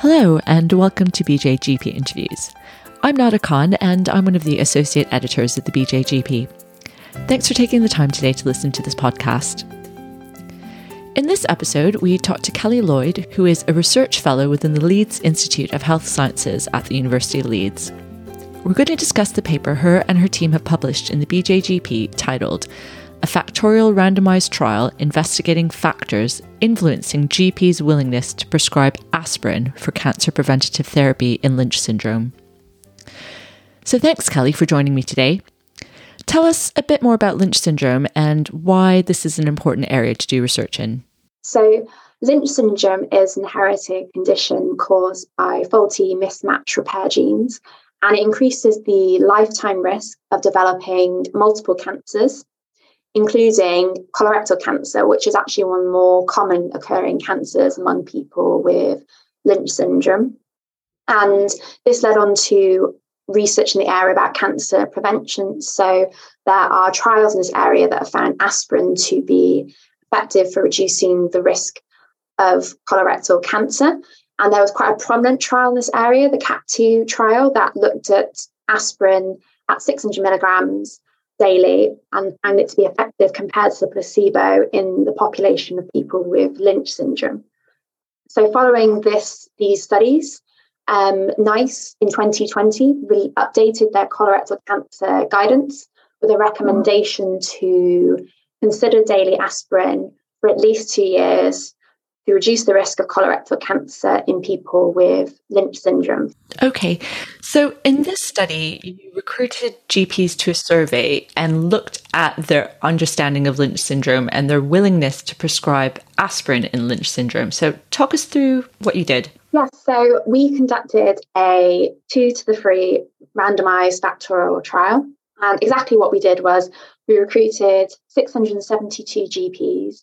Hello, and welcome to BJGP Interviews. I'm Nada Khan, and I'm one of the associate editors at the BJGP. Thanks for taking the time today to listen to this podcast. In this episode, we talk to Kelly Lloyd, who is a research fellow within the Leeds Institute of Health Sciences at the University of Leeds. We're going to discuss the paper her and her team have published in the BJGP titled a factorial randomized trial investigating factors influencing GPs' willingness to prescribe aspirin for cancer preventative therapy in Lynch syndrome. So, thanks, Kelly, for joining me today. Tell us a bit more about Lynch syndrome and why this is an important area to do research in. So, Lynch syndrome is an inherited condition caused by faulty mismatch repair genes, and it increases the lifetime risk of developing multiple cancers including colorectal cancer, which is actually one of the more common occurring cancers among people with Lynch syndrome. And this led on to research in the area about cancer prevention. So there are trials in this area that have found aspirin to be effective for reducing the risk of colorectal cancer. And there was quite a prominent trial in this area, the CAPP2 trial, that looked at aspirin at 600 milligrams daily and found it to be effective compared to placebo in the population of people with Lynch syndrome. So, following this, these studies, um, NICE in 2020 really updated their colorectal cancer guidance with a recommendation to consider daily aspirin for at least two years reduce the risk of colorectal cancer in people with Lynch syndrome. Okay, so in this study, you recruited GPs to a survey and looked at their understanding of Lynch syndrome and their willingness to prescribe aspirin in Lynch syndrome. So, talk us through what you did. Yes, so we conducted a two to the three randomized factorial trial. And exactly what we did was we recruited 672 GPs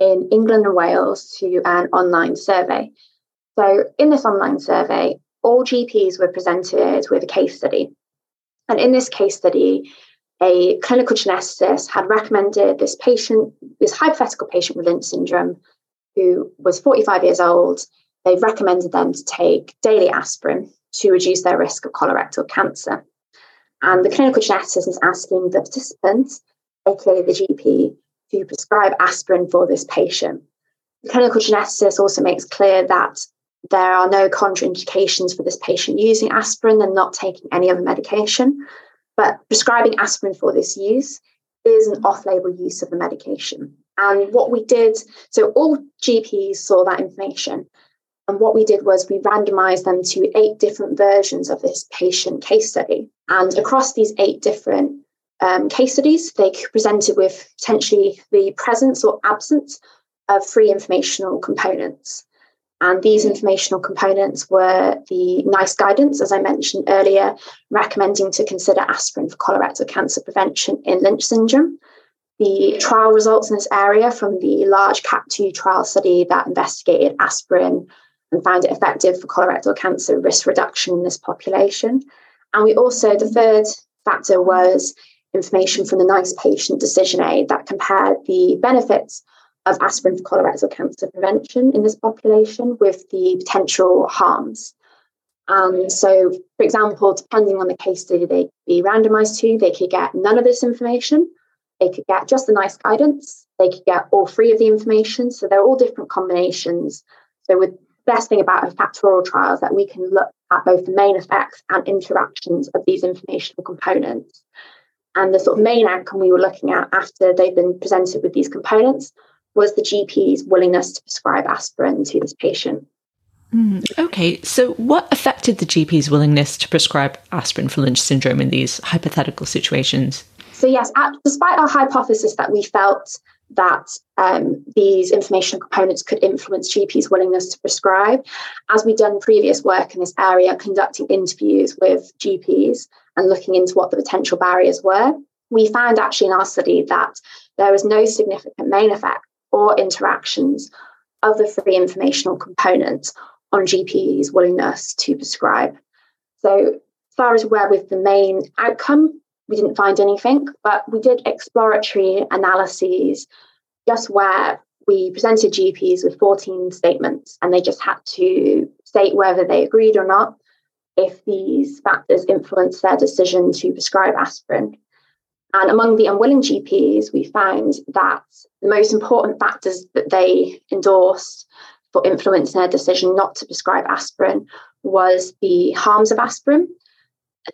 in England and Wales to an online survey. So, in this online survey, all GPs were presented with a case study. And in this case study, a clinical geneticist had recommended this patient, this hypothetical patient with Lynch syndrome, who was 45 years old. They recommended them to take daily aspirin to reduce their risk of colorectal cancer. And the clinical geneticist is asking the participants, aka the GP, to prescribe aspirin for this patient. The clinical geneticist also makes clear that there are no contraindications for this patient using aspirin and not taking any other medication. But prescribing aspirin for this use is an off label use of the medication. And what we did, so all GPs saw that information. And what we did was we randomized them to eight different versions of this patient case study. And across these eight different um, case studies. They presented with potentially the presence or absence of three informational components. And these informational components were the NICE guidance, as I mentioned earlier, recommending to consider aspirin for colorectal cancer prevention in Lynch syndrome. The trial results in this area from the large CAPP2 trial study that investigated aspirin and found it effective for colorectal cancer risk reduction in this population. And we also, the third factor was information from the NICE patient decision aid that compared the benefits of aspirin for colorectal cancer prevention in this population with the potential harms. And so, for example, depending on the case study they be randomized to, they could get none of this information, they could get just the NICE guidance, they could get all three of the information. So they're all different combinations. So, with the best thing about a factorial trial is that we can look at both the main effects and interactions of these informational components. And the sort of main outcome we were looking at after they've been presented with these components was the GP's willingness to prescribe aspirin to this patient. Mm, okay, so what affected the GP's willingness to prescribe aspirin for Lynch syndrome in these hypothetical situations? So, yes, at, despite our hypothesis that we felt that um, these information components could influence GPs' willingness to prescribe. As we've done previous work in this area, conducting interviews with GPs and looking into what the potential barriers were, we found actually in our study that there was no significant main effect or interactions of the free informational component on GPs' willingness to prescribe. So, as far as where with the main outcome, we didn't find anything, but we did exploratory analyses just where we presented GPs with 14 statements and they just had to state whether they agreed or not if these factors influence their decision to prescribe aspirin. And among the unwilling GPs, we found that the most important factors that they endorsed for influencing their decision not to prescribe aspirin was the harms of aspirin,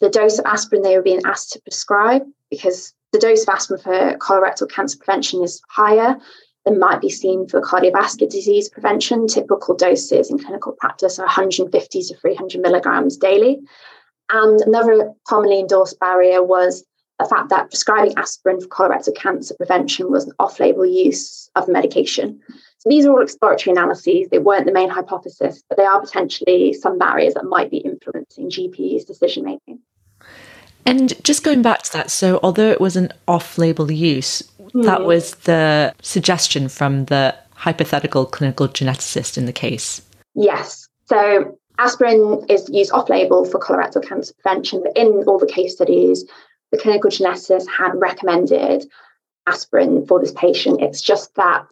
the dose of aspirin they were being asked to prescribe, because the dose of aspirin for colorectal cancer prevention is higher than might be seen for cardiovascular disease prevention. Typical doses in clinical practice are 150 to 300 milligrams daily. And another commonly endorsed barrier was the fact that prescribing aspirin for colorectal cancer prevention was an off label use of medication. So these are all exploratory analyses. They weren't the main hypothesis, but they are potentially some barriers that might be influencing GPs' decision making. And just going back to that, so although it was an off label use, mm. that was the suggestion from the hypothetical clinical geneticist in the case. Yes. So aspirin is used off label for colorectal cancer prevention, but in all the case studies, the clinical geneticist had recommended aspirin for this patient. It's just that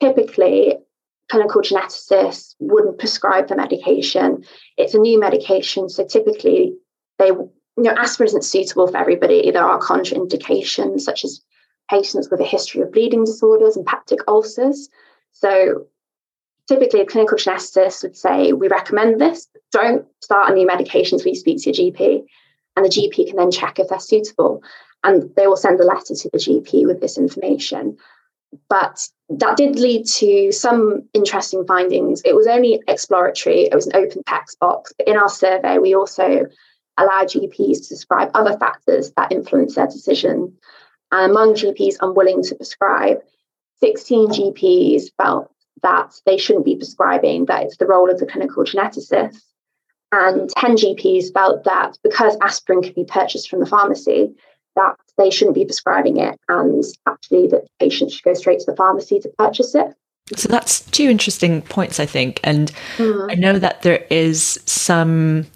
typically clinical geneticists wouldn't prescribe the medication. It's a new medication, so typically they, you know, aspirin isn't suitable for everybody. There are contraindications, such as patients with a history of bleeding disorders and peptic ulcers. So typically a clinical geneticist would say, we recommend this, don't start a new medication until you speak to your GP and the GP can then check if they're suitable. And they will send a letter to the GP with this information. But that did lead to some interesting findings. It was only exploratory, it was an open text box. But in our survey, we also allowed GPs to describe other factors that influence their decision. And among GPs unwilling to prescribe, 16 GPs felt that they shouldn't be prescribing, that it's the role of the clinical geneticist. And 10 GPs felt that because aspirin could be purchased from the pharmacy, that they shouldn't be prescribing it and actually that patients should go straight to the pharmacy to purchase it. So that's two interesting points, I think. And mm. I know that there is some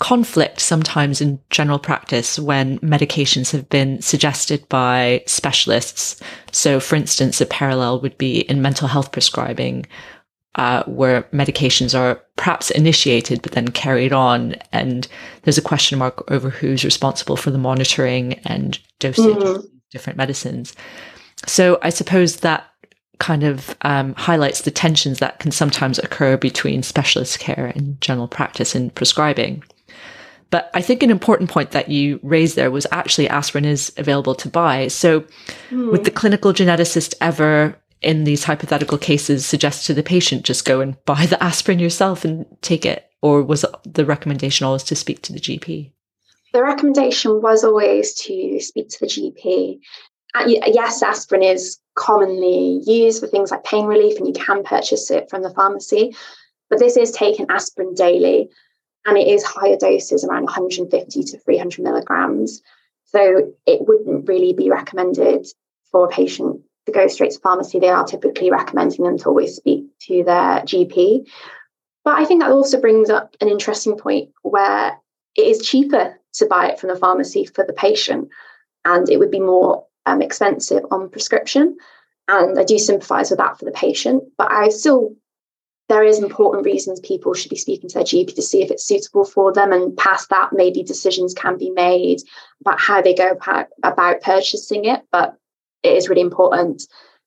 conflict sometimes in general practice when medications have been suggested by specialists. So, for instance, a parallel would be in mental health prescribing, uh, where medications are perhaps initiated but then carried on. And there's a question mark over who's responsible for the monitoring and dosage mm-hmm. of different medicines. So I suppose that kind of um, highlights the tensions that can sometimes occur between specialist care and general practice and prescribing. But I think an important point that you raised there was actually aspirin is available to buy. So, mm. would the clinical geneticist ever in these hypothetical cases suggest to the patient just go and buy the aspirin yourself and take it? Or was the recommendation always to speak to the GP? The recommendation was always to speak to the GP. Uh, yes, aspirin is commonly used for things like pain relief, and you can purchase it from the pharmacy. But this is taken aspirin daily, and it is higher doses, around 150 to 300 milligrams. So it wouldn't really be recommended for a patient to go straight to pharmacy, they are typically recommending them to always speak to their GP. But I think that also brings up an interesting point where it is cheaper to buy it from the pharmacy for the patient, and it would be more um, expensive on prescription. And I do sympathise with that for the patient, but I still there is important reasons people should be speaking to their GP to see if it's suitable for them. And past that, maybe decisions can be made about how they go about purchasing it. But it is really important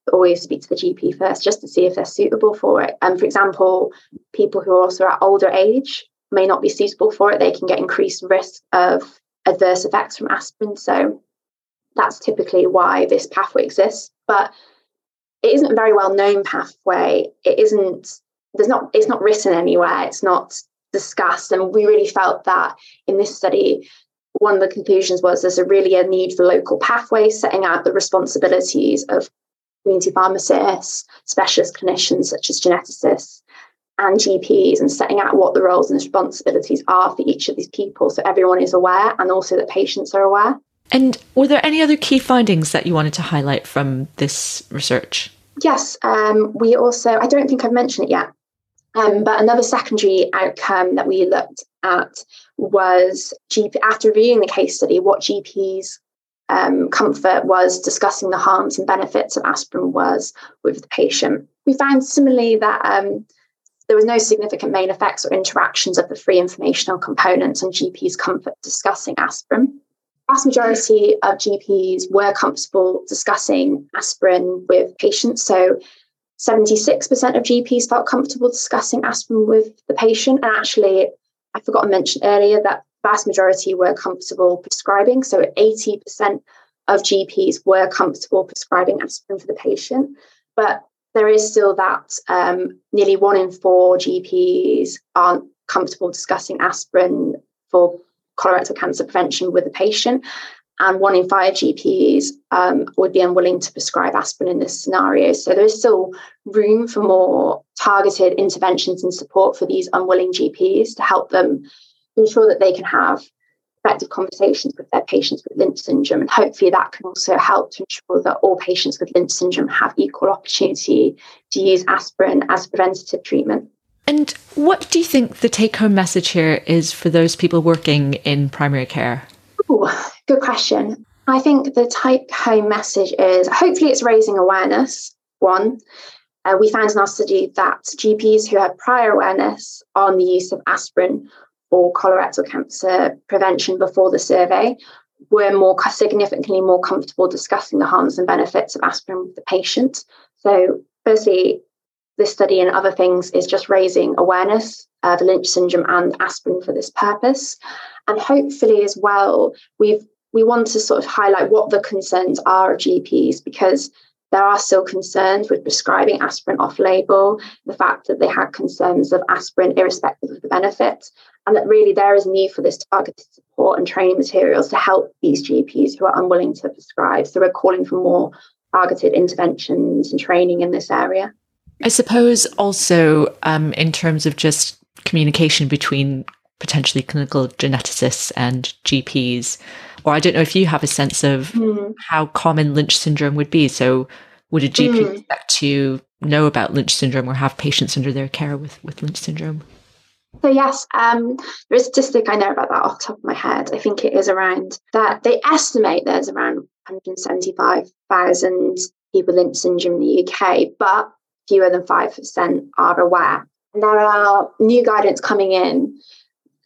to always speak to the GP first just to see if they're suitable for it. And for example, people who are also at older age may not be suitable for it. They can get increased risk of adverse effects from aspirin. So that's typically why this pathway exists. But it isn't a very well known pathway. It isn't, there's not, it's not written anywhere. It's not discussed. And we really felt that in this study, one of the conclusions was there's a really a need for local pathways, setting out the responsibilities of community pharmacists, specialist clinicians such as geneticists and GPs, and setting out what the roles and responsibilities are for each of these people so everyone is aware and also that patients are aware. And were there any other key findings that you wanted to highlight from this research? Yes, um, we also, I don't think I've mentioned it yet, um, but another secondary outcome that we looked at was GP, after reviewing the case study, what GPs um, comfort was discussing the harms and benefits of aspirin was with the patient. We found similarly that um, there was no significant main effects or interactions of the free informational components on GPs' comfort discussing aspirin. The Vast majority of GPs were comfortable discussing aspirin with patients. So 76% of GPs felt comfortable discussing aspirin with the patient. And actually, I forgot to mention earlier that vast majority were comfortable prescribing. So 80% of GPs were comfortable prescribing aspirin for the patient. But there is still that um, nearly one in four GPs aren't comfortable discussing aspirin for colorectal cancer prevention with the patient. And one in five GPs um, would be unwilling to prescribe aspirin in this scenario. So there is still room for more targeted interventions and support for these unwilling GPs to help them ensure that they can have effective conversations with their patients with Lynch syndrome. And hopefully that can also help to ensure that all patients with Lynch syndrome have equal opportunity to use aspirin as preventative treatment. And what do you think the take home message here is for those people working in primary care? Ooh, good question. I think the take home message is hopefully it's raising awareness. One, uh, we found in our study that GPs who had prior awareness on the use of aspirin or colorectal cancer prevention before the survey were more significantly more comfortable discussing the harms and benefits of aspirin with the patient. So, firstly, this study and other things is just raising awareness of Lynch syndrome and aspirin for this purpose. And hopefully, as well, we've we want to sort of highlight what the concerns are of GPs because there are still concerns with prescribing aspirin off label, the fact that they had concerns of aspirin irrespective of the benefits, and that really there is a need for this targeted support and training materials to help these GPs who are unwilling to prescribe. So we're calling for more targeted interventions and training in this area. I suppose also um, in terms of just communication between potentially clinical geneticists and GPs, or I don't know if you have a sense of mm. how common Lynch syndrome would be. So, would a GP mm. expect to know about Lynch syndrome or have patients under their care with, with Lynch syndrome? So yes, um, there is a statistic I know about that off the top of my head. I think it is around that they estimate there's around 175,000 people with Lynch syndrome in the UK, but fewer than 5% are aware. And there are new guidance coming in,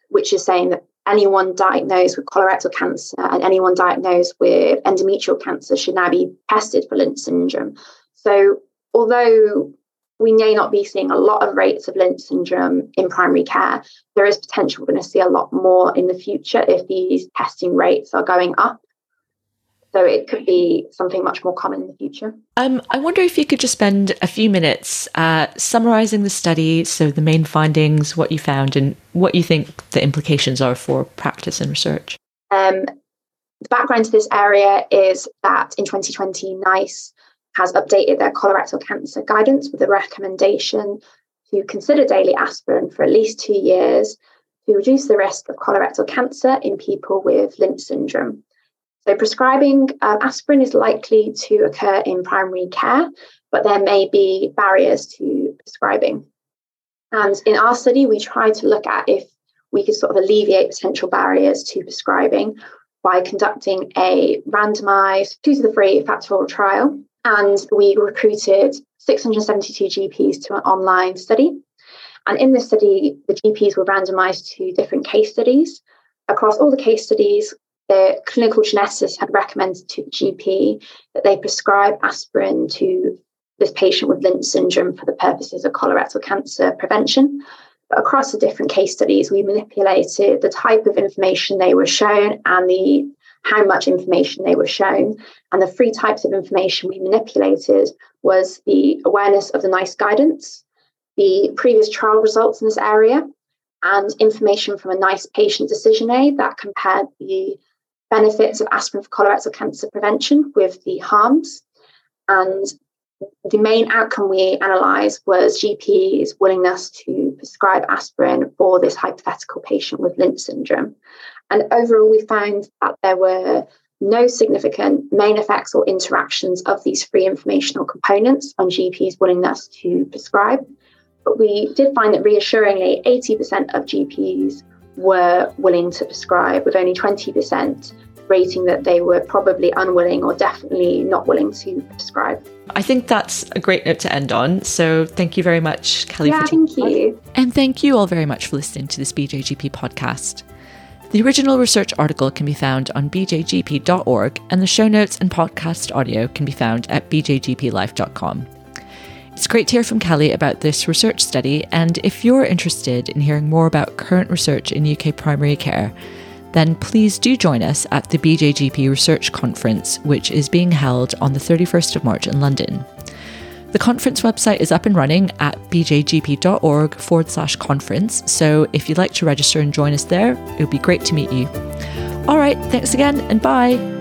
which is saying that anyone diagnosed with colorectal cancer and anyone diagnosed with endometrial cancer should now be tested for Lynch syndrome. So, although we may not be seeing a lot of rates of Lynch syndrome in primary care, there is potential we're going to see a lot more in the future if these testing rates are going up. So it could be something much more common in the future. Um, I wonder if you could just spend a few minutes uh, summarizing the study, so the main findings, what you found, and what you think the implications are for practice and research. Um, the background to this area is that in 2020, NICE has updated their colorectal cancer guidance with a recommendation to consider daily aspirin for at least two years to reduce the risk of colorectal cancer in people with Lynch syndrome. So, prescribing uh, aspirin is likely to occur in primary care, but there may be barriers to prescribing. And in our study, we tried to look at if we could sort of alleviate potential barriers to prescribing by conducting a randomized two to the three factorial trial. And we recruited 672 GPs to an online study. And in this study, the GPs were randomized to different case studies. Across all the case studies, the clinical geneticist had recommended to the GP that they prescribe aspirin to this patient with Lynch syndrome for the purposes of colorectal cancer prevention. But across the different case studies, we manipulated the type of information they were shown and the how much information they were shown. And the three types of information we manipulated was the awareness of the NICE guidance, the previous trial results in this area, and information from a NICE patient decision aid that compared the benefits of aspirin for colorectal cancer prevention with the harms. And the main outcome we analysed was GP's willingness to prescribe aspirin for this hypothetical patient with Lynch syndrome. And overall, we found that there were no significant main effects or interactions of these free informational components on GP's willingness to prescribe. But we did find that reassuringly, 80% of GPs were willing to prescribe, with only 20% rating that they were probably unwilling or definitely not willing to prescribe. I think that's a great note to end on. So thank you very much, Kelly. Yeah, thank you. And thank you all very much for listening to this BJGP podcast. The original research article can be found on bjgp.org, and the show notes and podcast audio can be found at bjgplife.com. It's great to hear from Kelly about this research study, and if you're interested in hearing more about current research in UK primary care, then please do join us at the BJGP Research Conference, which is being held on the 31st of March in London. The conference website is up and running at bjgp.org forward slash conference, so if you'd like to register and join us there, it would be great to meet you. All right, thanks again and bye.